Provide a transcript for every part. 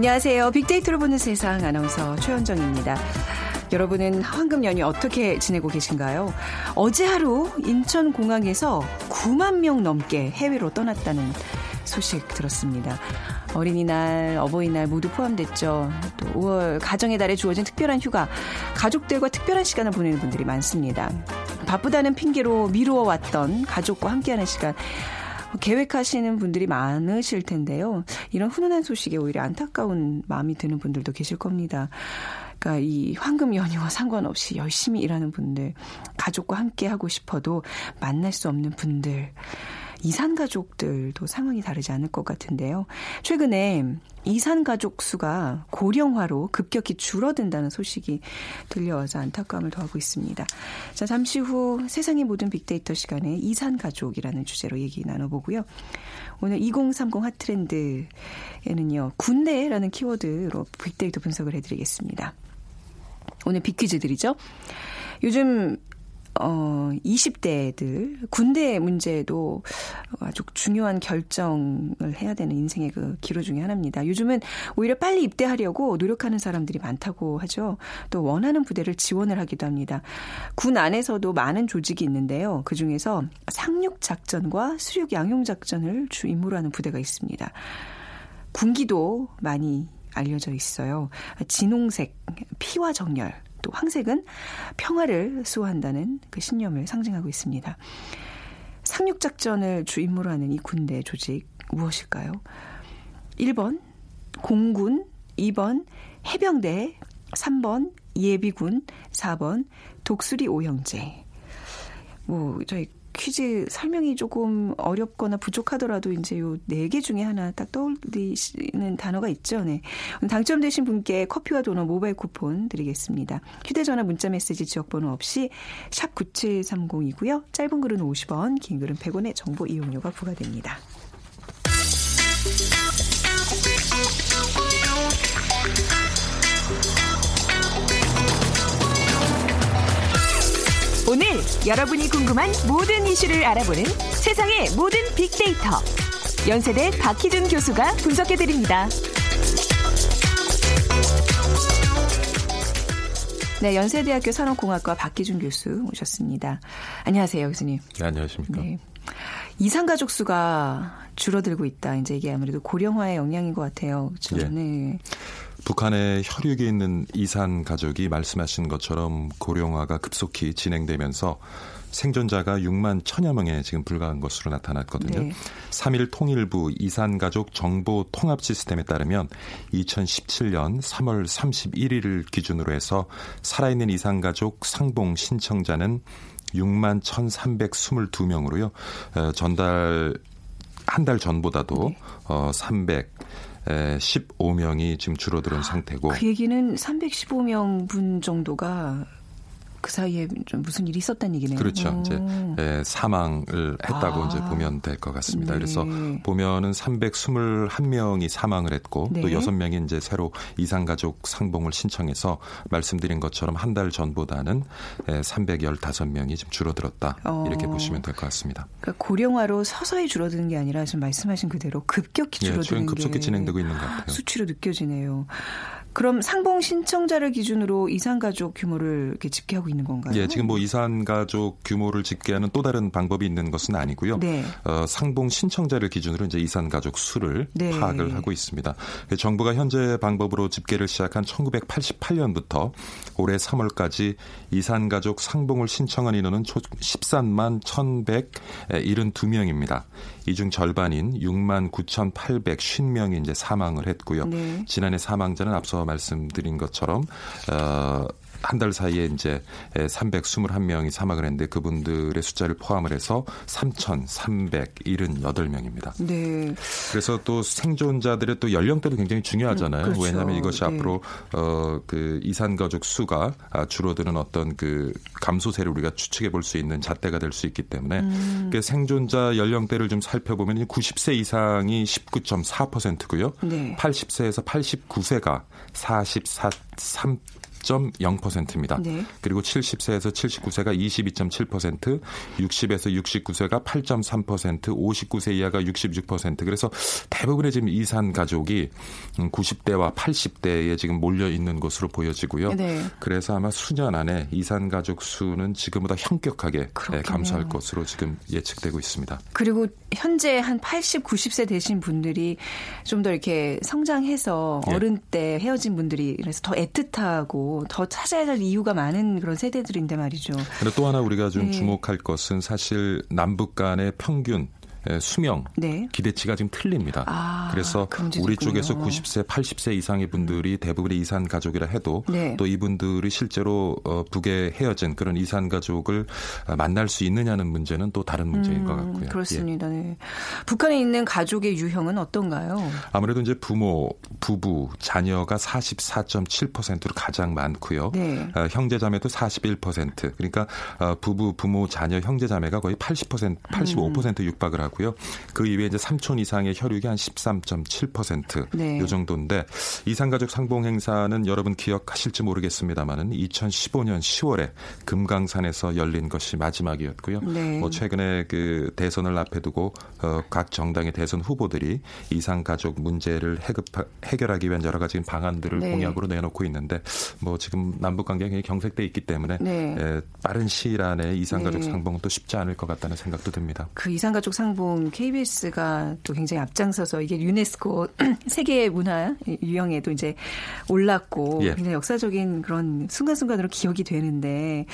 안녕하세요. 빅데이터로 보는 세상 아나운서 최현정입니다. 여러분은 황금 연휴 어떻게 지내고 계신가요? 어제 하루 인천공항에서 9만 명 넘게 해외로 떠났다는 소식 들었습니다. 어린이날, 어버이날 모두 포함됐죠. 또 5월 가정의 달에 주어진 특별한 휴가, 가족들과 특별한 시간을 보내는 분들이 많습니다. 바쁘다는 핑계로 미루어 왔던 가족과 함께하는 시간, 계획하시는 분들이 많으실 텐데요. 이런 훈훈한 소식에 오히려 안타까운 마음이 드는 분들도 계실 겁니다. 그러니까 이 황금 연휴와 상관없이 열심히 일하는 분들, 가족과 함께 하고 싶어도 만날 수 없는 분들, 이산 가족들도 상황이 다르지 않을 것 같은데요. 최근에 이산 가족 수가 고령화로 급격히 줄어든다는 소식이 들려와서 안타까움을 더하고 있습니다. 자, 잠시 후 세상의 모든 빅데이터 시간에 이산 가족이라는 주제로 얘기 나눠보고요. 오늘 2030 핫트렌드에는요, 군대라는 키워드로 빅데이터 분석을 해드리겠습니다. 오늘 빅퀴즈들이죠. 요즘 어, 20대들 군대 문제도 아주 중요한 결정을 해야 되는 인생의 그 기로 중에 하나입니다. 요즘은 오히려 빨리 입대하려고 노력하는 사람들이 많다고 하죠. 또 원하는 부대를 지원을 하기도 합니다. 군 안에서도 많은 조직이 있는데요. 그 중에서 상륙 작전과 수륙 양용 작전을 주 임무로 하는 부대가 있습니다. 군기도 많이 알려져 있어요. 진홍색, 피와 정렬, 또 황색은 평화를 수호한다는 그 신념을 상징하고 있습니다. 상륙작전을 주 임무로 하는 이 군대 조직 무엇일까요? 1번 공군, 2번 해병대, 3번 예비군, 4번 독수리 오형제. 뭐 저희 퀴즈 설명이 조금 어렵거나 부족하더라도 이제 요 네 개 중에 하나 딱 떠올리시는 단어가 있죠. 네. 당첨되신 분께 커피와 도넛 모바일 쿠폰 드리겠습니다. 휴대전화 문자 메시지 지역번호 없이 샵 9730이고요. 짧은 글은 50원, 긴 글은 100원의 정보 이용료가 부과됩니다. 오늘 여러분이 궁금한 모든 이슈를 알아보는 세상의 모든 빅데이터. 연세대 박희준 교수가 분석해드립니다. 네, 연세대학교 산업공학과 박기준 교수 모셨습니다. 안녕하세요, 교수님. 네, 안녕하십니까. 네. 이산가족 수가 줄어들고 있다. 이제 이게 아무래도 고령화의 영향인 것 같아요. 그렇죠? 예. 네. 북한의 혈육에 있는 이산 가족이 말씀하신 것처럼 고령화가 급속히 진행되면서 생존자가 6만 천여 명에 지금 불과한 것으로 나타났거든요. 네. 3일 통일부 이산가족 정보 통합 시스템에 따르면 2017년 3월 31일을 기준으로 해서 살아있는 이산가족 상봉 신청자는 6만 1,322명으로요. 어, 전달 한 달 전보다도 네. 어, 300 15명이 지금 줄어드는 상태고. 그 얘기는 315명 분 정도가 그 사이에 좀 무슨 일이 있었다는 얘기네요. 그렇죠. 오. 이제 예, 사망을 했다고 아. 이제 보면 될 것 같습니다. 네. 그래서 보면은 321명이 사망을 했고 네. 또 6명이 이제 새로 이상 가족 상봉을 신청해서 말씀드린 것처럼 한 달 전보다는 예, 315명이 좀 줄어들었다. 어. 이렇게 보시면 될 것 같습니다. 그러니까 고령화로 서서히 줄어드는 게 아니라 지금 말씀하신 그대로 급격히 예, 줄어드는 예, 급속히 진행되고 있는 것 같아요. 수치로 느껴지네요. 그럼 상봉 신청자를 기준으로 이산 가족 규모를 이렇게 집계하고 있는 건가요? 예, 지금 뭐 이산 가족 규모를 집계하는 또 다른 방법이 있는 것은 아니고요. 네. 어, 상봉 신청자를 기준으로 이제 이산 가족 수를 네. 파악을 하고 있습니다. 정부가 현재 방법으로 집계를 시작한 1988년부터 올해 3월까지 이산 가족 상봉을 신청한 인원은 총 13만 1,172명입니다. 이 중 절반인 6만 9,850명이 이제 사망을 했고요. 네. 지난해 사망자는 앞서 말씀드린 것처럼 어 한 달 사이에 이제 321명이 사망을 했는데 그분들의 숫자를 포함을 해서 3,378명입니다. 네. 그래서 또 생존자들의 또 연령대도 굉장히 중요하잖아요. 음, 그렇죠. 왜냐하면 이것이 네. 앞으로 어 그 이산 가족 수가 아, 줄어드는 어떤 그 감소세를 우리가 추측해 볼 수 있는 잣대가 될 수 있기 때문에 음. 그 생존자 연령대를 좀 살펴보면 90세 이상이 19.4%고요. 네. 80세에서 89세가 44 3 10.0%입니다. 네. 그리고 70세에서 79세가 22.7%, 60에서 69세가 8.3%, 59세 이하가 66%. 그래서 대부분의 지금 이산 가족이 90대와 80대에 지금 몰려 있는 것으로 보여지고요. 네. 그래서 아마 수년 안에 이산 가족 수는 지금보다 현격하게 네, 그렇군요. 감소할 것으로 지금 예측되고 있습니다. 그리고 현재 한 80, 90세 되신 분들이 좀 더 이렇게 성장해서 예. 어른 때 헤어진 분들이 그래서 더 애틋하고 더 찾아야 할 이유가 많은 그런 세대들인데 말이죠. 그런데 또 하나 우리가 좀 네. 주목할 것은 사실 남북 간의 평균 예, 수명 네. 기대치가 지금 틀립니다. 아, 그래서 우리 쪽에서 90세, 80세 이상의 분들이 대부분의 이산 가족이라 해도 네. 또 이분들이 실제로 어, 북에 헤어진 그런 이산 가족을 만날 수 있느냐는 문제는 또 다른 문제인 음, 것 같고요. 그렇습니다. 예. 네. 북한에 있는 가족의 유형은 어떤가요? 아무래도 이제 부모, 부부, 자녀가 44.7%로 가장 많고요. 네. 어, 형제자매도 41%. 그러니까 어, 부부, 부모, 자녀, 형제자매가 거의 80%, 85% 음. 육박을 하고 하고요. 그 이외에 이제 3촌 이상의 혈육이 한 13.7%. 네. 요 정도인데 이산가족 상봉 행사는 여러분 기억하실지 모르겠습니다만은 2015년 10월에 금강산에서 열린 것이 마지막이었고요. 네. 뭐 최근에 그 대선을 앞에 두고 어, 각 정당의 대선 후보들이 이산가족 문제를 해급 해결하기 위한 여러 가지 방안들을 네. 공약으로 내놓고 있는데 뭐 지금 남북 관계가 굉장히 경색돼 있기 때문에 네. 에, 빠른 시일 안에 이산가족 네. 상봉은 또 쉽지 않을 것 같다는 생각도 듭니다. 그 이산가족 상봉 방송 KBS가 또 굉장히 앞장서서 이게 유네스코 세계 문화 유형에도 이제 올랐고 예. 굉장히 역사적인 그런 순간순간으로 기억이 되는데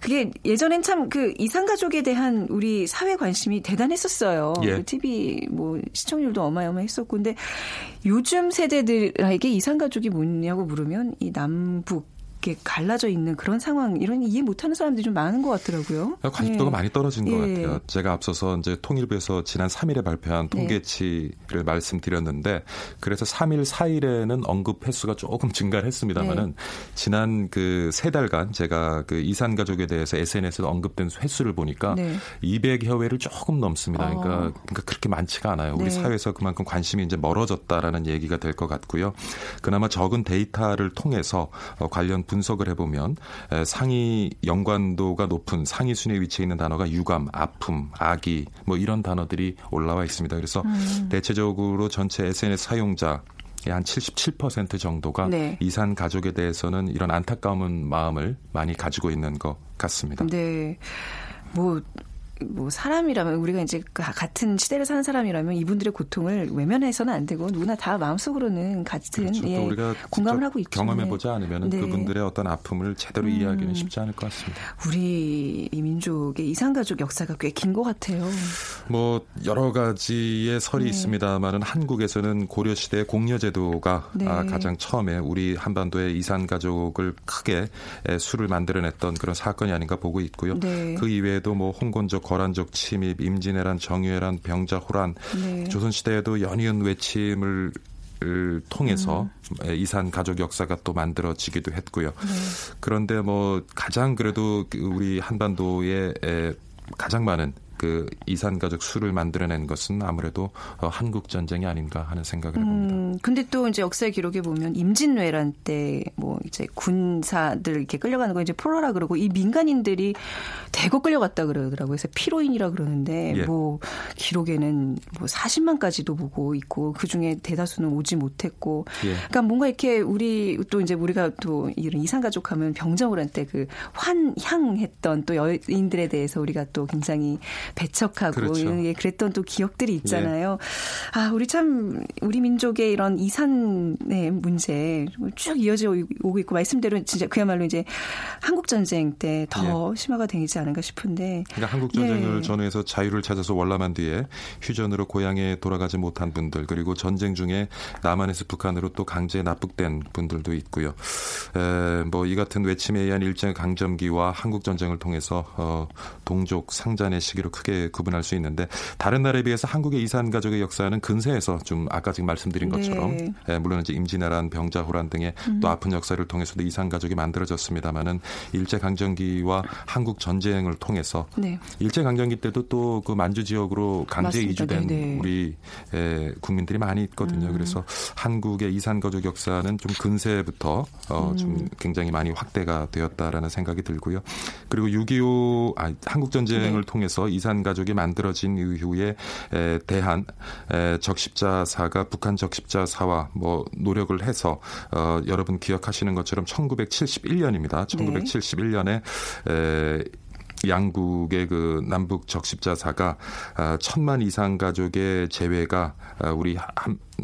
그게 예전엔 참 그 이산 가족에 대한 우리 사회 관심이 대단했었어요. 예. 그 TV 뭐 시청률도 어마어마했었고 근데 요즘 세대들에게 이산 가족이 뭐냐고 물으면 이 남북 이렇게 갈라져 있는 그런 상황 이런 이해 못하는 사람들이 좀 많은 것 같더라고요. 관심도가 네. 많이 떨어진 것 예. 같아요. 제가 앞서서 이제 통일부에서 지난 3일에 발표한 네. 통계치를 네. 말씀드렸는데 그래서 3일, 4일에는 언급 횟수가 조금 증가를 했습니다만은 네. 지난 그 세 달간 제가 그 이산 가족에 대해서 SNS에 언급된 횟수를 보니까 네. 200여 회를 조금 넘습니다. 그러니까, 어. 그러니까 그렇게 많지가 않아요. 우리 네. 사회에서 그만큼 관심이 이제 멀어졌다라는 얘기가 될 것 같고요. 그나마 적은 데이터를 통해서 어, 관련 분석을 해보면 상위 연관도가 높은 상위 순위에 위치해 있는 단어가 유감, 아픔, 아기 뭐 이런 단어들이 올라와 있습니다. 그래서 음. 대체적으로 전체 SNS 사용자 한77% 정도가 네. 이산 가족에 대해서는 이런 안타까운 마음을 많이 가지고 있는 것 같습니다. 네. 뭐 뭐 사람이라면 우리가 이제 같은 시대를 사는 사람이라면 이분들의 고통을 외면해서는 안 되고 누구나 다 마음속으로는 같은 그렇죠. 예, 우리가 공감을 하고 있죠. 경험해 보지 않으면 네. 그분들의 어떤 아픔을 제대로 음. 이해하기는 쉽지 않을 것 같습니다. 우리 이 민족의 이산 가족 역사가 꽤 긴 것 같아요. 뭐 여러 가지의 설이 네. 있습니다만은 한국에서는 고려 시대 공여 제도가 네. 아, 가장 처음에 우리 한반도의 이산 가족을 크게 수를 만들어냈던 그런 사건이 아닌가 보고 있고요. 네. 그 이외에도 뭐 홍건적 거란족 침입, 임진왜란, 정유회란, 병자, 호란, 네. 조선시대에도 연이은 외침을 통해서 음. 이산 가족 역사가 또 만들어지기도 했고요. 네. 그런데 뭐 가장 그래도 그 우리 한반도에 가장 많은 그 이산 가족 수를 만들어낸 것은 아무래도 어, 한국 전쟁이 아닌가 하는 생각을 해봅니다. 음, 근데 또 이제 역사 기록에 보면 임진왜란 때 뭐 이제 군사들 이렇게 끌려가는 거 이제 프로라 그러고 이 민간인들이 대거 끌려갔다 그러더라고요. 그래서 피로인이라 그러는데 예. 뭐 기록에는 뭐 40만까지도 보고 있고 그 중에 대다수는 오지 못했고, 예. 그러니까 뭔가 이렇게 우리 또 이제 우리가 또 이런 이산 가족 하면 병정을 한때그 환향했던 또 여인들에 대해서 우리가 또 굉장히 배척하고 그렇죠. 예, 그랬던 또 기억들이 있잖아요. 예. 아, 우리 참 우리 민족의 이런 이산의 문제 쭉 이어져 오고 있고 말씀대로 진짜 그야말로 이제 한국 전쟁 때더 예. 심화가 되지 않은가 싶은데. 그러니까 한국 전쟁을 예. 전후해서 자유를 찾아서 월남한 뒤에 휴전으로 고향에 돌아가지 못한 분들 그리고 전쟁 중에 남한에서 북한으로 또 강제 납북된 분들도 있고요. 뭐 이 같은 외침에 의한 일제 강점기와 한국 전쟁을 통해서 어, 동족 상잔의 시기로 크게 구분할 수 있는데 다른 나라에 비해서 한국의 이산 가족의 역사는 근세에서 좀 아까 지금 말씀드린 네. 것처럼 네. 예, 물론 이제 임진왜란, 병자호란 등의 음. 또 아픈 역사를 통해서도 이산 가족이 만들어졌습니다만은 일제 강점기와 한국 전쟁을 통해서 네. 일제 강점기 때도 또 그 만주 지역으로 강제 맞습니다. 이주된 네네. 네. 우리 에, 국민들이 많이 있거든요. 음. 그래서 한국의 이산 가족 역사는 좀 근세부터 어, 좀 음. 굉장히 많이 확대가 되었다라는 생각이 들고요. 그리고 6.25 아, 한국 전쟁을 네. 통해서 이산 가족이 만들어진 이후에 에, 대한 에, 적십자사가 북한 적십자사와 뭐 노력을 해서 어, 여러분 기억하시는 것처럼 1971년입니다. 1971년에 에, 양국의 그 남북 적십자사가 아, 천만 이상 가족의 재회가 아, 우리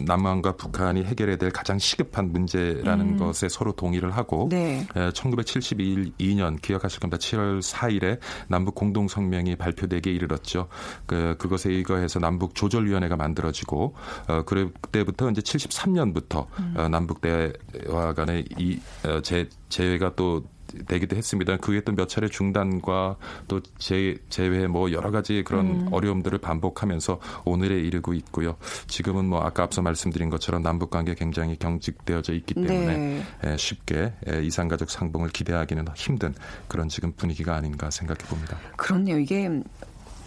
남한과 북한이 해결해야 될 가장 시급한 문제라는 음. 것에 서로 동의를 하고 네. 1972년 기억하실 겁니다. 7월 4일에 남북 공동 성명이 발표되기에 이르렀죠. 그 그것에 의거해서 남북 조절위원회가 만들어지고 어 그때부터 이제 73년부터 음. 어, 남북 대화 간의 이 어, 재, 재회가 또 되기도 했습니다. 그 후에 또몇 차례 중단과 또 재, 재회 뭐 여러 가지 그런 음. 어려움들을 반복하면서 오늘에 이르고 있고요. 지금은 뭐 아까 앞서 말씀드린 것처럼 남북 관계 굉장히 경직되어져 있기 때문에 네. 쉽게 이산가족 상봉을 기대하기는 힘든 그런 지금 분위기가 아닌가 생각해 봅니다. 그렇네요. 이게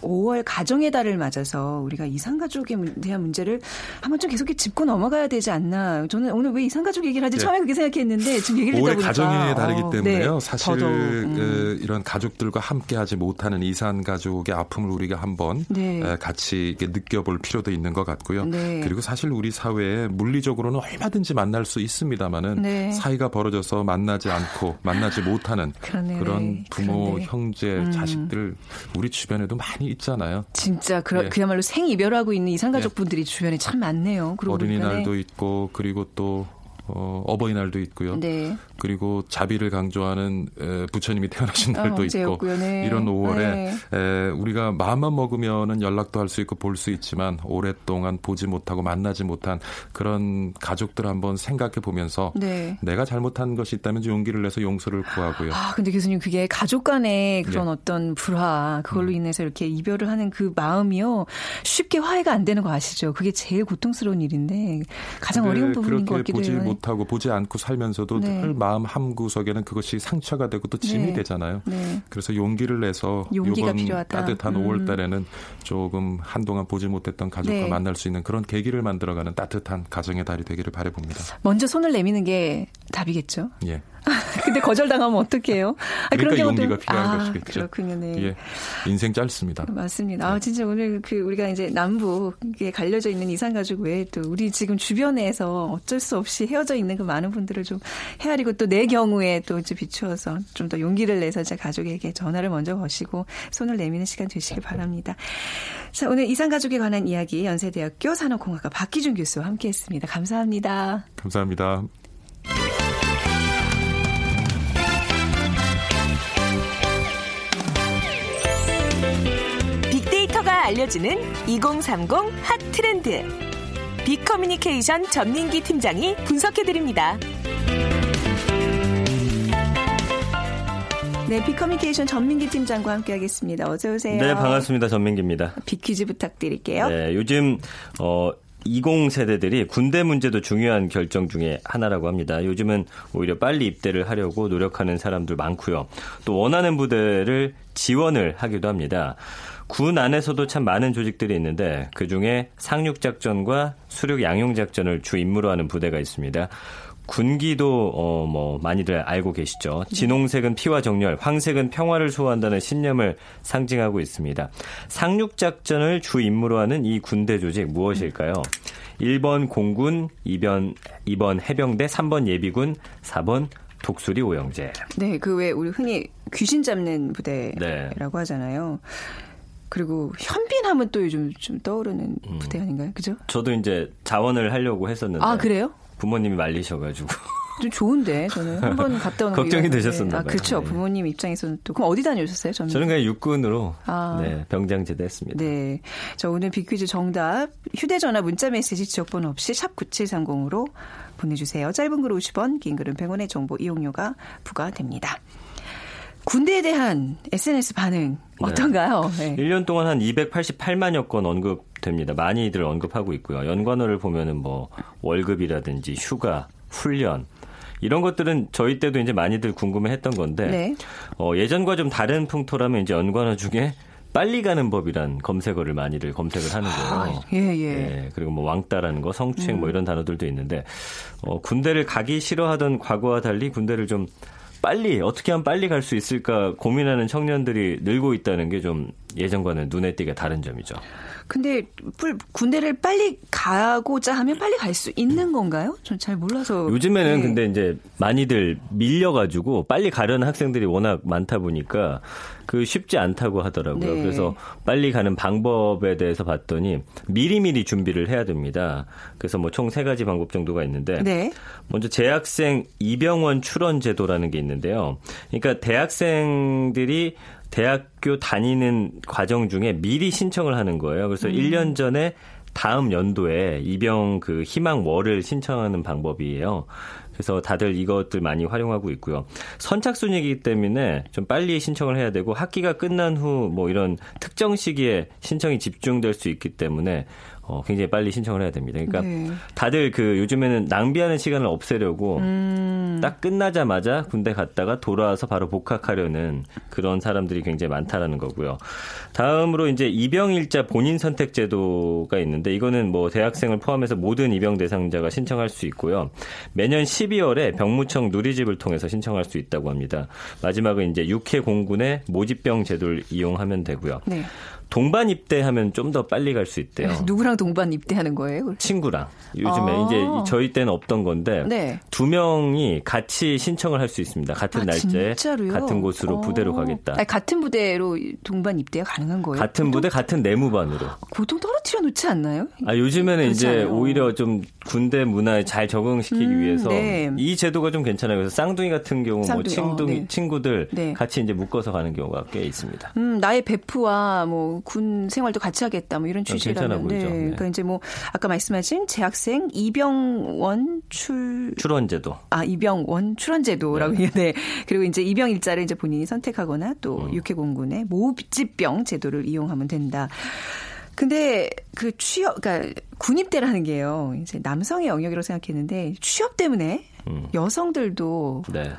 5월 가정의 달을 맞아서 우리가 이산가족에 대한 문제를 한번 좀 계속 짚고 넘어가야 되지 않나. 저는 오늘 왜 이산가족 얘기를 하지 네. 처음에 그렇게 생각했는데 지금 얘기를 듣다 보니까. 가정의 달이기 어, 때문에요. 네. 사실 음. 그 이런 가족들과 함께하지 못하는 이산가족의 아픔을 우리가 한번 네. 같이 느껴볼 필요도 있는 것 같고요. 네. 그리고 사실 우리 사회에 물리적으로는 얼마든지 만날 수 있습니다만은 네. 사이가 벌어져서 만나지 않고 만나지 못하는 그러네. 그런 부모, 그러네. 형제, 음. 자식들 우리 주변에도 많이 있잖아요. 진짜 그, 예. 그야말로 생이별하고 있는 이산가족분들이 예. 주변에 참 많네요. 어린이날도 있고 그리고 또 어, 어버이날도 있고요. 네. 그리고 자비를 강조하는 에, 부처님이 태어나신 아, 날도 어, 있고 네. 이런 5월에 네. 에, 우리가 마음만 먹으면은 연락도 할 수 있고 볼 수 있지만 오랫동안 보지 못하고 만나지 못한 그런 가족들 한번 생각해 보면서 네. 내가 잘못한 것이 있다면 용기를 내서 용서를 구하고요. 아 근데 교수님 그게 가족 간의 그런 네. 어떤 불화 그걸로 음. 인해서 이렇게 이별을 하는 그 마음이요 쉽게 화해가 안 되는 거 아시죠? 그게 제일 고통스러운 일인데 가장 어려운 부분인 것 같기도 해요. 못하고 보지 않고 살면서도 네. 늘 마음 한 구석에는 그것이 상처가 되고 또 짐이 네. 되잖아요. 네. 그래서 용기를 내서 용기가 필요하다. 따뜻한 음. 5월 달에는 조금 한동안 보지 못했던 가족과 네. 만날 수 있는 그런 계기를 만들어가는 따뜻한 가정의 달이 되기를 바라봅니다. 먼저 손을 내미는 게 답이겠죠. 예. 근데 거절당하면 어떡해요? 아, 그러니까 그런 용기가 필요한 아, 것이겠죠. 그렇군요. 네. 예. 인생 짧습니다. 맞습니다. 네. 아, 진짜 오늘 그 우리가 이제 남북에 갈려져 있는 이산 가족 외에 또 우리 지금 주변에서 어쩔 수 없이 헤어져 있는 그 많은 분들을 좀 헤아리고 또 내 경우에 또 이제 비추어서 좀 더 용기를 내서 제 가족에게 전화를 먼저 거시고 손을 내미는 시간 되시길 바랍니다. 자, 오늘 이산 가족에 관한 이야기 연세대학교 산업공학과 박기준 교수와 함께 했습니다. 감사합니다. 감사합니다. 알려주는 2030 핫 트렌드. 빅커뮤니케이션 전민기 팀장이 분석해드립니다. 네, 빅커뮤니케이션 전민기 팀장과 함께하겠습니다. 어서 오세요. 네, 반갑습니다. 전민기입니다. 빅퀴즈 부탁드릴게요. 네, 요즘 어, 20세대들이 군대 문제도 중요한 결정 중에 하나라고 합니다. 요즘은 오히려 빨리 입대를 하려고 노력하는 사람들 많고요. 또 원하는 부대를 지원을 하기도 합니다. 군 안에서도 참 많은 조직들이 있는데 그 중에 상륙 작전과 수륙 양용 작전을 주 임무로 하는 부대가 있습니다. 군기도 어 뭐 많이들 알고 계시죠. 진홍색은 피와 정렬, 황색은 평화를 소화한다는 신념을 상징하고 있습니다. 상륙 작전을 주 임무로 하는 이 군대 조직 무엇일까요? 1번 공군, 2번 2번 해병대, 3번 예비군, 4번 독수리 오영재. 네, 그왜 우리 흔히 귀신 잡는 부대라고 네. 하잖아요. 그리고 현빈하면 또 요즘 좀 떠오르는 음. 부대 아닌가요? 그죠? 저도 이제 자원을 하려고 했었는데 아, 그래요? 부모님이 말리셔가지고 좀 좋은데 저는 한 번 갔다 오는 거 걱정이 이해하는데. 되셨었나 아, 봐요. 그렇죠. 네. 부모님 입장에서는 또 그럼 어디 다녀오셨어요? 저는. 저는 그냥 육군으로 아. 네, 병장 제대했습니다. 네. 자, 오늘 비퀴즈 정답 휴대전화 문자메시지 지역번호 없이 샵 9730으로 보내주세요. 짧은 글 50원, 긴 글은 100원의 정보 이용료가 부과됩니다. 군대에 대한 SNS 반응 어떤가요? 네. 1년 동안 한 288만여 건 언급됩니다. 많이들 언급하고 있고요. 연관어를 보면은 뭐 월급이라든지 휴가, 훈련 이런 것들은 저희 때도 이제 많이들 궁금해했던 건데 네. 어, 예전과 좀 다른 풍토라면 이제 연관어 중에 빨리 가는 법이란 검색어를 많이들 검색을 하는 거예요. 예, 예. 예, 그리고 뭐 왕따라는 거, 성추행 뭐 이런 단어들도 있는데 어, 군대를 가기 싫어하던 과거와 달리 군대를 좀 빨리 어떻게 하면 빨리 갈 수 있을까 고민하는 청년들이 늘고 있다는 게 좀 예전과는 눈에 띄게 다른 점이죠. 근데 뿔- 군대를 빨리 가고자 하면 빨리 갈 수 있는 건가요? 전 잘 몰라서. 요즘에는 네. 근데 이제 많이들 밀려가지고 빨리 가려는 학생들이 워낙 많다 보니까 그 쉽지 않다고 하더라고요. 네. 그래서 빨리 가는 방법에 대해서 봤더니 미리미리 준비를 해야 됩니다. 그래서 뭐 총 세 가지 방법 정도가 있는데 네. 먼저 재학생 입영원 출원 제도라는 게 있는데요. 그러니까 대학생들이 대학교 다니는 과정 중에 미리 신청을 하는 거예요. 그래서 음. 1년 전에 다음 연도에 입영 그 희망월을 신청하는 방법이에요. 그래서 다들 이것들 많이 활용하고 있고요. 선착순이기 때문에 좀 빨리 신청을 해야 되고 학기가 끝난 후 뭐 이런 특정 시기에 신청이 집중될 수 있기 때문에 어, 굉장히 빨리 신청을 해야 됩니다. 그러니까 네. 다들 그 요즘에는 낭비하는 시간을 없애려고 음. 딱 끝나자마자 군대 갔다가 돌아와서 바로 복학하려는 그런 사람들이 굉장히 많다라는 거고요. 다음으로 이제 입영일자 본인 선택 제도가 있는데 이거는 뭐 대학생을 포함해서 모든 입영 대상자가 신청할 수 있고요. 매년 12월에 병무청 누리집을 통해서 신청할 수 있다고 합니다. 마지막은 이제 육해 공군의 모집병 제도를 이용하면 되고요. 네. 동반 입대하면 좀 더 빨리 갈 수 있대요. 누구랑 동반 입대하는 거예요? 친구랑 요즘에 아. 이제 저희 때는 없던 건데 네. 두 명이 같이 신청을 할 수 있습니다. 같은 아, 날짜에 진짜로요? 같은 곳으로 어. 부대로 가겠다. 아니, 같은 부대로 동반 입대가 가능한 거예요? 같은 부대 같은 내무반으로. 보통 떨어뜨려 놓지 않나요? 아 요즘에는 이제 그렇잖아요. 오히려 좀 군대 문화에 잘 적응시키기 음, 위해서 네. 이 제도가 좀 괜찮아요. 그래서 쌍둥이 같은 경우 쌍둥이, 뭐 친둥이 어, 네. 친구들 네. 같이 이제 묶어서 가는 경우가 꽤 있습니다. 음, 나의 베프와 뭐 군 생활도 같이 하겠다 뭐 이런 괜찮아 취지라면 보이죠. 네. 그러니까 이제 뭐 아까 말씀하신 재학생 입영원 출 출원제도. 아, 입영원 출원제도라고 네. 네. 그리고 이제 입영 일자를 이제 본인이 선택하거나 또 음. 육해공군의 모집병 제도를 이용하면 된다. 근데 그 취업, 그러니까 군입대라는 게요. 이제 남성의 영역이라고 생각했는데 취업 때문에 음. 여성들도 네.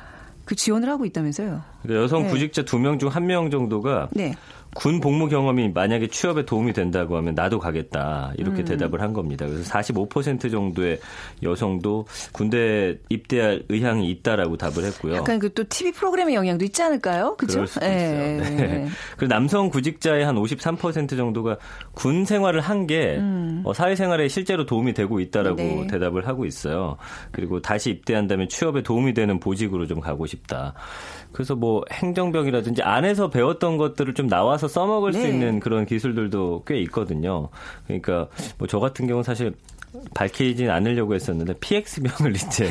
그 지원을 하고 있다면서요. 그러니까 여성 네. 구직자 두명 중 한 명 정도가 네. 군 복무 경험이 만약에 취업에 도움이 된다고 하면 나도 가겠다 이렇게 음. 대답을 한 겁니다. 그래서 45% 정도의 여성도 군대 입대할 의향이 있다라고 답을 했고요. 약간 그 또 TV 프로그램의 영향도 있지 않을까요? 그죠? 예, 네. 예. 그리고 남성 구직자의 한 53% 정도가 군 생활을 한게 어, 사회생활에 실제로 도움이 되고 있다라고 음. 네. 대답을 하고 있어요. 그리고 다시 입대한다면 취업에 도움이 되는 보직으로 좀 가고 싶다. 그래서 뭐 행정병이라든지 안에서 배웠던 것들을 좀 나와서 써먹을 수 네. 있는 그런 기술들도 꽤 있거든요. 그러니까 뭐 저 같은 경우는 사실 밝히진 않으려고 했었는데 PX병을 이제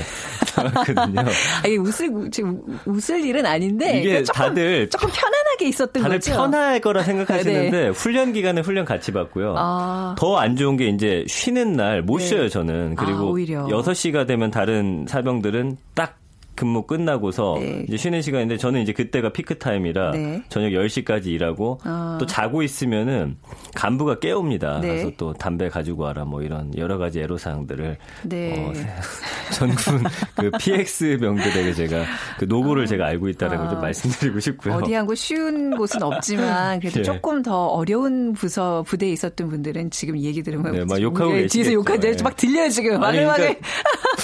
나왔거든요. 아, 이게 웃을, 지금 웃을 일은 아닌데. 이게 그러니까 조금, 다들 조금 편안하게 있었던 다들 거죠. 편할 거라 생각하시는데 훈련 기간에 훈련 같이 받고요. 아. 더안 좋은 게 이제 쉬는 날못 네. 쉬어요, 저는. 아, 그리고 오히려. 6시가 되면 다른 사병들은 딱 근무 끝나고서 네. 이제 쉬는 시간인데 저는 이제 그때가 피크 타임이라 네. 저녁 10시까지 일하고 아. 또 자고 있으면은 간부가 깨웁니다. 네. 그래서 또 담배 가지고 와라 뭐 이런 여러 가지 애로 사항들을 네. 어, 전군 그 PX 병들에게 제가 그 노고를 제가 알고 있다는 걸좀 아. 말씀드리고 싶고요. 어디 한곳 쉬운 곳은 없지만 그래도 예. 조금 더 어려운 부서 부대에 있었던 분들은 지금 이 얘기 들으면 네, 막 욕하고 예, 뒤에서. 욕하는데 예. 막 들려요 지금 아니, 그러니까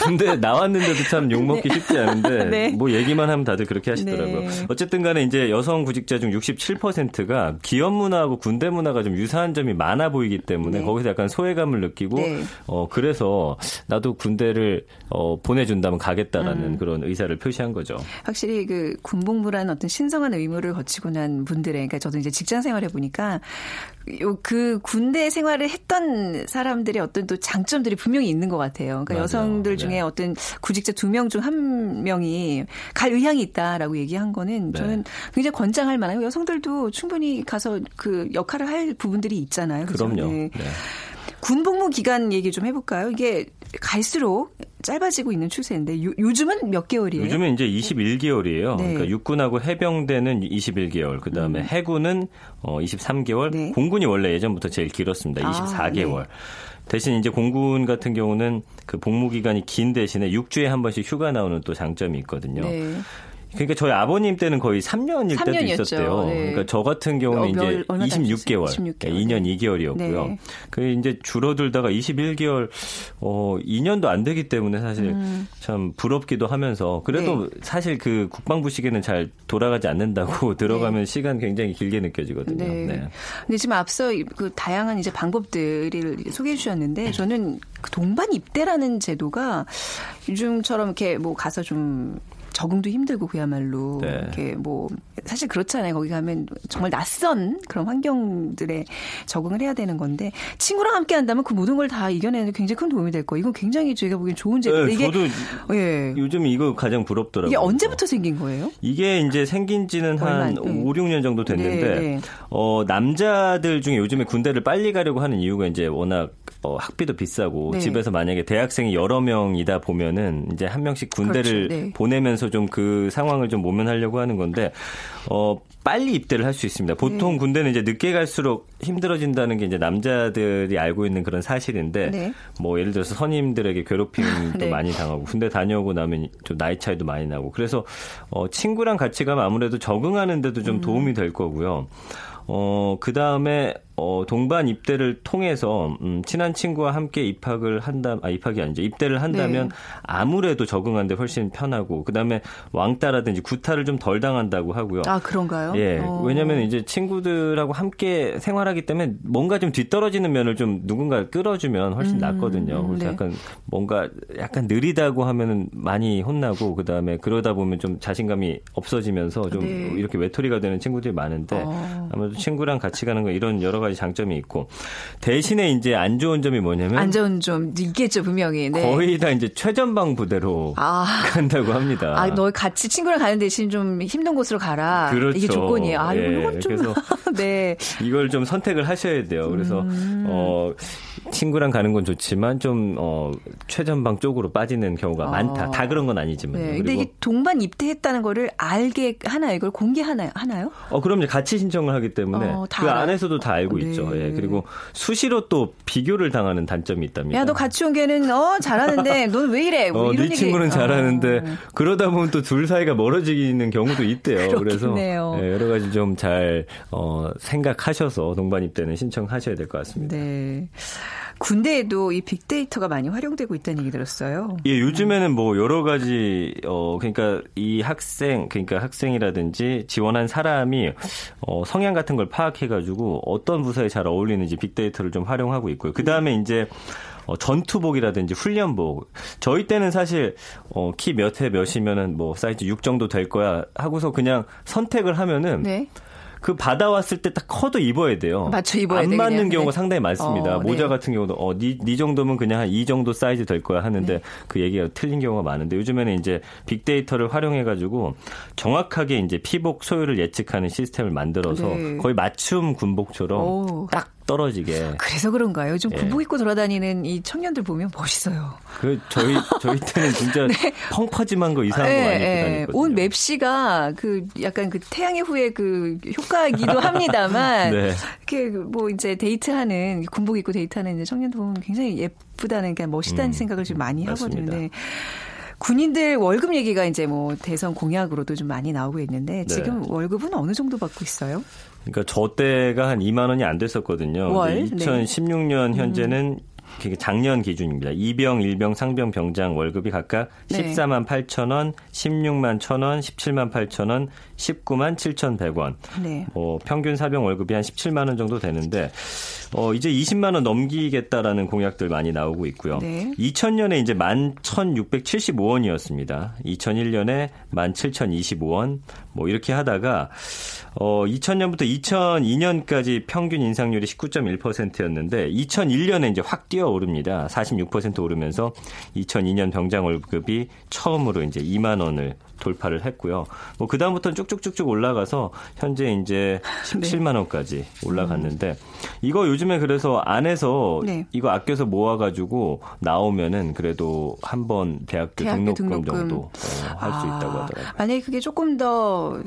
근데 나왔는데도 참 욕먹기 쉽지 않은데 네. 뭐 얘기만 하면 다들 그렇게 하시더라고요. 네. 어쨌든 간에 이제 여성 구직자 중 67%가 기업 문화하고 군대 문화가 좀 유사한 점이 많아 보이기 때문에 네. 거기서 약간 소외감을 느끼고 네. 어 그래서 나도 군대를 어 보내준다면 가겠다라는 음. 그런 의사를 표시한 거죠. 확실히 그 군복무라는 어떤 신성한 의무를 거치고 난 분들의 그러니까 저도 이제 직장 생활해 보니까 그 군대 생활을 했던 사람들의 어떤 또 장점들이 분명히 있는 것 같아요. 그러니까 맞아요. 여성들 중에 네. 어떤 구직자 두 명 중 한 명이 갈 의향이 있다라고 얘기한 거는 네. 저는 굉장히 권장할 만하고 여성들도 충분히 가서 그 역할을 할 부분들이 있잖아요. 그죠? 그럼요. 네. 네. 군 복무 기간 얘기 좀 해볼까요? 이게 갈수록 짧아지고 있는 추세인데 요, 요즘은 몇 개월이에요? 요즘은 이제 21개월이에요. 네. 그러니까 육군하고 해병대는 21개월, 그 다음에 해군은 어 23개월, 네. 공군이 원래 예전부터 제일 길었습니다. 아, 24개월. 네. 대신 이제 공군 같은 경우는 그 복무 기간이 긴 대신에 6주에 한 번씩 휴가 나오는 또 장점이 있거든요. 네. 그러니까 저희 아버님 때는 거의 3년일 때도 3년이었죠. 있었대요. 네. 그러니까 저 같은 경우는 어, 이제 몇- 얼마 26개월, 다니셨어요? 26개월. 2년 네. 2개월이었고요. 네. 그 이제 줄어들다가 21개월, 어 2년도 안 되기 때문에 사실 음. 참 부럽기도 하면서 그래도 사실 그 국방부 시계는 잘 돌아가지 않는다고 들어가면 시간 굉장히 길게 느껴지거든요. 네. 네. 근데 지금 앞서 그 다양한 이제 방법들을 소개해 주셨는데 저는 그 동반 입대라는 제도가 요즘처럼 이렇게 뭐 가서 좀 적응도 힘들고 그야말로 네. 이렇게 뭐 사실 그렇잖아요. 거기 가면 정말 낯선 그런 환경들에 적응을 해야 되는 건데 친구랑 함께 한다면 그 모든 걸 다 이겨내는 데 굉장히 큰 도움이 될 거예요. 이건 굉장히 저희가 보기엔 좋은 제도인데 네, 이게 저도 예. 요즘 이거 가장 부럽더라고요. 이게 언제부터 생긴 거예요? 이게 이제 생긴 지는 한 네. 5, 6년 정도 됐는데, 네, 네. 어, 남자들 중에 요즘에 군대를 빨리 가려고 하는 이유가 이제 워낙 어, 학비도 비싸고 네. 집에서 만약에 대학생이 여러 명이다 보면은 이제 한 명씩 군대를 그렇죠. 네. 보내면서 좀 그 상황을 좀 모면하려고 하는 건데, 어, 빨리 입대를 할 수 있습니다. 보통 네. 군대는 이제 늦게 갈수록 힘들어진다는 게 이제 남자들이 알고 있는 그런 사실인데, 네. 뭐 예를 들어서 선임들에게 괴롭힘도 네. 많이 당하고 군대 다녀오고 나면 좀 나이 차이도 많이 나고 그래서 어 친구랑 같이 가면 아무래도 적응하는 데도 좀 도움이 될 거고요. 어 그 다음에 어 동반 입대를 통해서 음 친한 친구와 함께 입학을 한다 아 입학이 아니죠. 입대를 한다면 네. 아무래도 적응하는데 훨씬 편하고 그다음에 왕따라든지 구타를 좀 덜 당한다고 하고요. 아 그런가요? 예, 어. 왜냐하면 이제 친구들하고 함께 생활하기 때문에 뭔가 좀 뒤떨어지는 면을 좀 누군가 끌어주면 훨씬 낫거든요. 그래서 네. 약간 뭔가 약간 느리다고 하면은 많이 혼나고 그 다음에 그러다 보면 좀 자신감이 없어지면서 좀 네. 이렇게 외톨이가 되는 친구들이 많은데 어. 아무래도 친구랑 같이 가는 거 이런 여러 가지 장점이 있고 대신에 이제 안 좋은 점이 뭐냐면 안 좋은 좀 있겠죠 분명히. 네. 거의 다 이제 최전방 부대로 아. 간다고 합니다. 아, 너 같이 친구랑 가는 대신 좀 힘든 곳으로 가라. 그렇죠. 이게 조건이에요. 아, 예, 이건 좀. 그래서 네. 이걸 좀 선택을 하셔야 돼요. 그래서 음. 어 친구랑 가는 건 좋지만 좀 어 최전방 쪽으로 빠지는 경우가 아. 많다. 다 그런 건 아니지만. 네. 요 근데 이게 동반 입대했다는 거를 알게 하나요? 이걸 공개하나요? 하나요? 어 그럼요. 같이 신청을 하기 때문에 어, 다그 알아요? 안에서도 다 알고 네. 있죠. 예. 그리고 수시로 또 비교를 당하는 단점이 있답니다. 야, 너 같이 온 걔는 어 잘하는데 넌 왜 이래? 뭐 어, 이런 네 얘기. 친구는 잘하는데 어. 그러다 보면 또 둘 사이가 멀어지는 경우도 있대요. 그래서. 예, 여러 가지 좀 잘 어, 생각하셔서 동반 입대는 신청하셔야 될 것 같습니다. 네. 군대에도 이 빅데이터가 많이 활용되고 있다는 얘기 들었어요. 예, 요즘에는 뭐 여러 가지 어 그러니까 이 학생 그러니까 학생이라든지 지원한 사람이 어 성향 같은 걸 파악해 가지고 어떤 부서에 잘 어울리는지 빅데이터를 좀 활용하고 있고요. 그다음에 이제 어, 전투복이라든지 훈련복. 저희 때는 사실 어, 키몇회 몇이면은 뭐 사이즈 6 정도 될 거야 하고서 그냥 선택을 하면은 네. 그 받아왔을 때 딱 커도 입어야 돼요. 맞춰 입어야 안 돼, 맞는 그냥. 경우가 네. 상당히 많습니다. 어, 모자 네. 같은 경우도 어, 니, 니 정도면 그냥 한 이 정도 사이즈 될 거야 하는데 네. 그 얘기가 틀린 경우가 많은데 요즘에는 이제 빅데이터를 활용해 가지고 정확하게 이제 피복 소유를 예측하는 시스템을 만들어서 네. 거의 맞춤 군복처럼 오. 딱 떨어지게 그래서 그런가요? 요즘 예. 군복 입고 돌아다니는 이 청년들 보면 멋있어요. 그 저희 저희 때는 진짜 펑퍼짐한 거 이상한 거 많이 입고 다녔거든요. 네. 온 맵시가 그 약간 그 태양의 후예 그 효과이기도 합니다만 네. 이렇게 뭐 이제 데이트하는 군복 입고 데이트하는 이제 청년들 보면 굉장히 예쁘다는 게 멋있다는 음, 생각을 좀 많이 맞습니다. 하거든요. 근데 군인들 월급 얘기가 이제 뭐 대선 공약으로도 좀 많이 나오고 있는데 네. 지금 월급은 어느 정도 받고 있어요? 그러니까 저 때가 한 2만 원이 안 됐었거든요. 월? 근데 네. 2016년 현재는 그게 작년 기준입니다. 이병, 일병, 상병, 병장 월급이 각각 네. 14만 8천 원, 16만 1천 원, 17만 8천 원, 19만 7천 100원. 네. 뭐 평균 사병 월급이 한 17만 원 정도 되는데 어 이제 20만 원 넘기겠다라는 공약들 많이 나오고 있고요. 네. 2000년에 이제 11,675원이었습니다. 2001년에 17,025원 뭐 이렇게 하다가 어, 2000년부터 2002년까지 평균 인상률이 19.1%였는데 2001년에 이제 확 뛰어 오릅니다. 46% 오르면서 2002년 병장 월급이 처음으로 이제 2만 원을 돌파를 했고요. 뭐 그다음부터는 쭉쭉쭉쭉 올라가서 현재 이제 17만 원까지 올라갔는데 이거 요즘에 그래서 안에서 네. 이거 아껴서 모아 가지고 나오면은 그래도 한 번 대학교, 대학교 등록금, 등록금. 정도 어, 할수 있다고 하더라고요. 만약에 그게 조금 더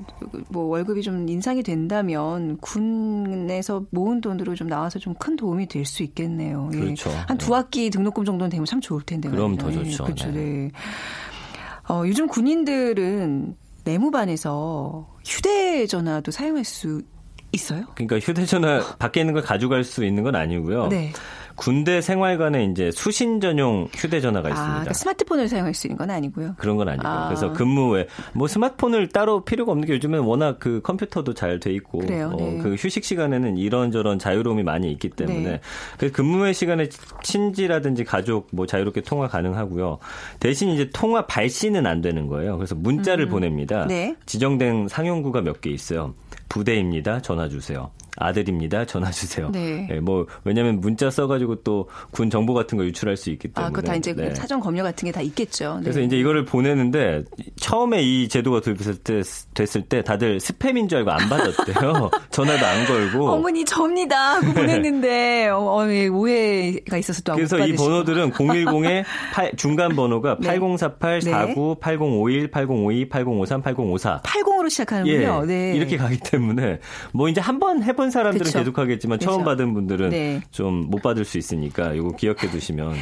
뭐 월급이 좀 인상이 된다면 군에서 모은 돈으로 좀 나와서 좀 큰 도움이 될 수 있겠네요. 예. 그렇죠. 한두 학기 등록금 정도는 되면 참 좋을 텐데. 그럼 말이죠. 더 좋죠. 그렇죠. 네. 네. 어, 요즘 군인들은 내무반에서 휴대전화도 사용할 수 있어요? 그러니까 휴대전화 밖에 있는 걸 가져갈 수 있는 건 아니고요. 네. 군대 생활관에 이제 수신 전용 휴대전화가 아, 있습니다. 그러니까 스마트폰을 사용할 수 있는 건 아니고요. 그런 건 아니고 아. 그래서 근무에 뭐 스마트폰을 따로 필요가 없는 게 요즘은 워낙 그 컴퓨터도 잘 돼 있고 그래요, 네. 어, 그 휴식 시간에는 이런저런 자유로움이 많이 있기 때문에 네. 그래서 근무의 시간에 친지라든지 가족 뭐 자유롭게 통화 가능하고요. 대신 이제 통화 발신은 안 되는 거예요. 그래서 문자를 보냅니다. 네. 지정된 상용구가 몇 개 있어요. 부대입니다. 전화 주세요. 아들입니다. 전화 주세요. 네. 예, 뭐 왜냐하면 문자 써가지고 또 군 정보 같은 거 유출할 수 있기 때문에. 아, 그거 다 이제 네. 사전 검열 같은 게 다 있겠죠. 네. 그래서 이제 이거를 보내는데 처음에 이 제도가 도입됐을 때, 됐을 때 다들 스팸인 줄 알고 안 받았대요. 전화도 안 걸고. 어머니 접니다 하고 보냈는데 어, 어, 예, 오해가 있어서 또 안 그래서 이. 번호들은 010의 중간 번호가 네. 8048 네. 49 8051 8052 8053 8054 80으로 예, 시작하는군요. 네. 이렇게 가기 때문에 뭐 이제 한 번 해본 사람들은 그쵸. 계속 하겠지만 처음 그쵸. 받은 분들은 네. 좀못 받을 수 있으니까 이거 기억해 두시면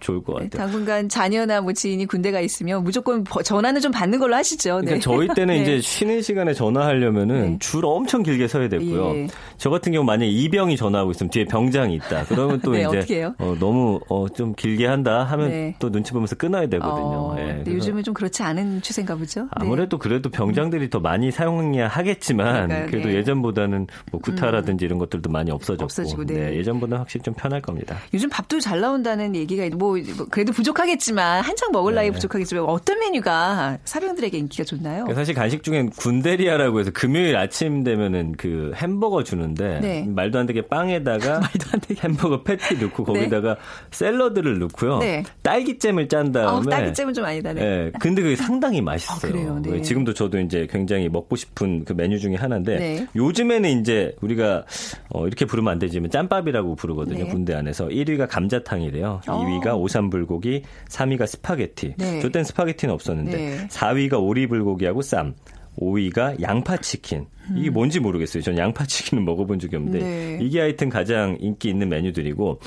좋을 것 네, 같아요. 당분간 자녀나 뭐 지인이 군대가 있으면 무조건 버- 전화는 좀 받는 걸로 하시죠. 네. 그러니까 저희 때는 네. 이제 쉬는 시간에 전화하려면은 네. 줄 엄청 길게 서야 됐고요. 예. 저 같은 경우 만약에 이병이 전화하고 있으면 뒤에 병장이 있다. 그러면 또 네, 이제? 어, 너무 어, 좀 길게 한다 하면 네. 또 눈치 보면서 끊어야 되거든요. 어, 예, 요즘은 좀 그렇지 않은 추세인가 보죠. 네. 아무래도 그래도 병장들이 더 많이 사용해야 하겠지만 그러니까요, 그래도. 예전보다는 뭐 구 타라든지 이런 것들도 많이 없어졌고 없어지고, 네. 예전보다는 확실히 좀 편할 겁니다. 요즘 밥도 잘 나온다는 얘기가 있- 뭐, 뭐 그래도 부족하겠지만 한창 먹을 나이 네. 부족하겠지만 어떤 메뉴가 사병들에게 인기가 좋나요? 사실 간식 중엔 군대리아라고 해서 금요일 아침 되면은 그 햄버거 주는데 네. 말도 안 되게 빵에다가 안 되게. 햄버거 패티 넣고 네. 거기다가 샐러드를 넣고요. 네. 딸기잼을 짠 아, 다음에 딸기잼은 좀 아니다네. 예, 근데 그게 상당히 맛있어요. 네. 지금도 저도 이제 굉장히 먹고 싶은 그 메뉴 중에 하나인데 네. 요즘에는 이제 우리 가 어, 이렇게 부르면 안 되지만 짬밥이라고 부르거든요. 네. 군대 안에서 1위가 감자탕이래요. 어. 2위가 오삼불고기, 3위가 스파게티. 네. 저땐 스파게티는 없었는데 네. 4위가 오리불고기하고 쌈. 5위가 양파치킨. 이게 뭔지 모르겠어요. 전 양파치킨은 먹어본 적이 없는데 음. 네. 이게 하여튼 가장 인기 있는 메뉴들이고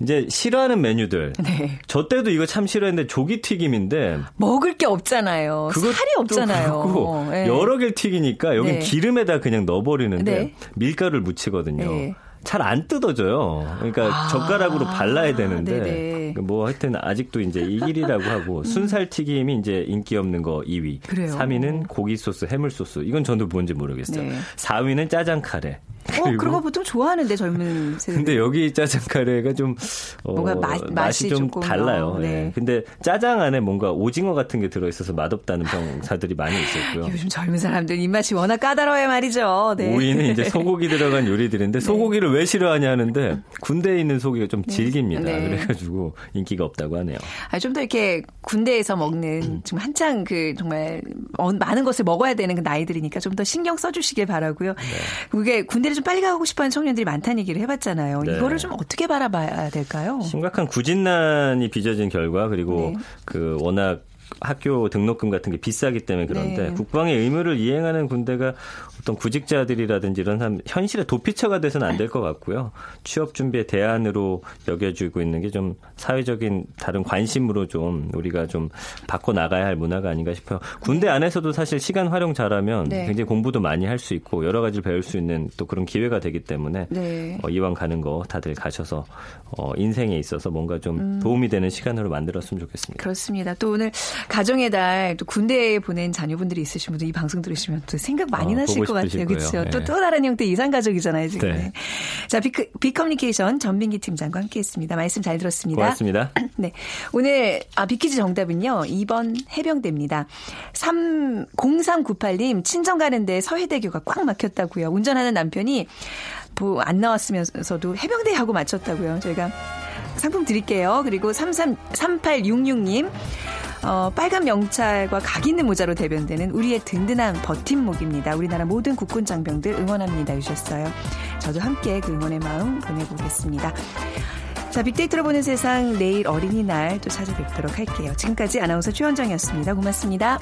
이제 싫어하는 메뉴들. 네. 저 때도 이거 참 싫어했는데 조기 튀김인데 먹을 게 없잖아요. 살이 없잖아요. 네. 여러 개를 튀기니까 여긴 네. 기름에다 그냥 넣어버리는데 네. 밀가루를 묻히거든요. 네. 잘안 뜯어져요. 그러니까 아. 젓가락으로 발라야 되는데 네네. 뭐 하여튼 아직도 이제 이 길이라고 하고 순살 튀김이 이제 인기 없는 거 2위. 그래요? 3위는 고기 소스, 해물 소스. 이건 저도 뭔지 모르겠어요. 네. 4위는 짜장 카레. 어, 그런 거 보통 좋아하는데 젊은 세대. 근데 여기 짜장 카레가 좀 어, 뭔가 맛- 맛이 좀 조금 달라요. 더, 네. 예. 근데 짜장 안에 뭔가 오징어 같은 게 들어 있어서 맛없다는 병사들이 많이 있었고요. 요즘 젊은 사람들 입맛이 워낙 까다로워야 말이죠. 네. 5위는 이제 소고기 들어간 요리들인데 소고기를 왜 싫어하냐 하는데 군대에 있는 소고기가 좀 질깁니다. 네. 그래가지고 인기가 없다고 하네요. 아, 좀 더 이렇게 군대에서 먹는 지금 한창 그 정말 어, 많은 것을 먹어야 되는 그 나이들이니까 좀 더 신경 써주시길 바라고요. 그게 군대 를좀 빨리 가고 싶어하는 청년들이 많다는 얘기를 해봤잖아요. 네. 이거를 좀 어떻게 바라봐야 될까요? 심각한 구진난이 빚어진 결과 그리고 네. 그 워낙 학교 등록금 같은 게 비싸기 때문에 그런데 네. 국방의 의무를 이행하는 군대가 어떤 구직자들이라든지 이런 사람 현실의 도피처가 돼서는 안 될 것 같고요. 취업 준비의 대안으로 여겨지고 있는 게 좀 사회적인 다른 관심으로 좀 우리가 좀 바꿔 나가야 할 문화가 아닌가 싶어요. 군대 안에서도 사실 시간 활용 잘하면 네. 굉장히 공부도 많이 할 수 있고 여러 가지를 배울 수 있는 또 그런 기회가 되기 때문에 네. 어, 이왕 가는 거 다들 가셔서 어, 인생에 있어서 뭔가 좀 음. 도움이 되는 시간으로 만들었으면 좋겠습니다. 그렇습니다. 또 오늘 가정의 달 또 군대에 보낸 자녀분들이 있으신 분들 이 방송 들으시면 또 생각 많이 어, 나실 것 같아요. 그렇죠. 또, 네. 또 다른 형태 이상 가족이잖아요, 지금. 네. 자, 빅, 빅커뮤니케이션 전민기 팀장과 함께 했습니다. 말씀 잘 들었습니다. 고맙습니다. 네. 오늘, 아, 빅퀴즈 정답은요, 2번 해병대입니다. 3, 0398님, 친정 가는데 서해대교가 꽉 막혔다고요. 운전하는 남편이 뭐 안 나왔으면서도 해병대 하고 맞췄다고요. 저희가 상품 드릴게요. 그리고 33, 3866님, 어, 빨간 명찰과 각 있는 모자로 대변되는 우리의 든든한 버팀목입니다. 우리나라 모든 국군 장병들 응원합니다. 주셨어요. 저도 함께 그 응원의 마음 보내보겠습니다. 자, 빅데이터로 보는 세상 내일 어린이날 또 찾아뵙도록 할게요. 지금까지 아나운서 최원정이었습니다. 고맙습니다.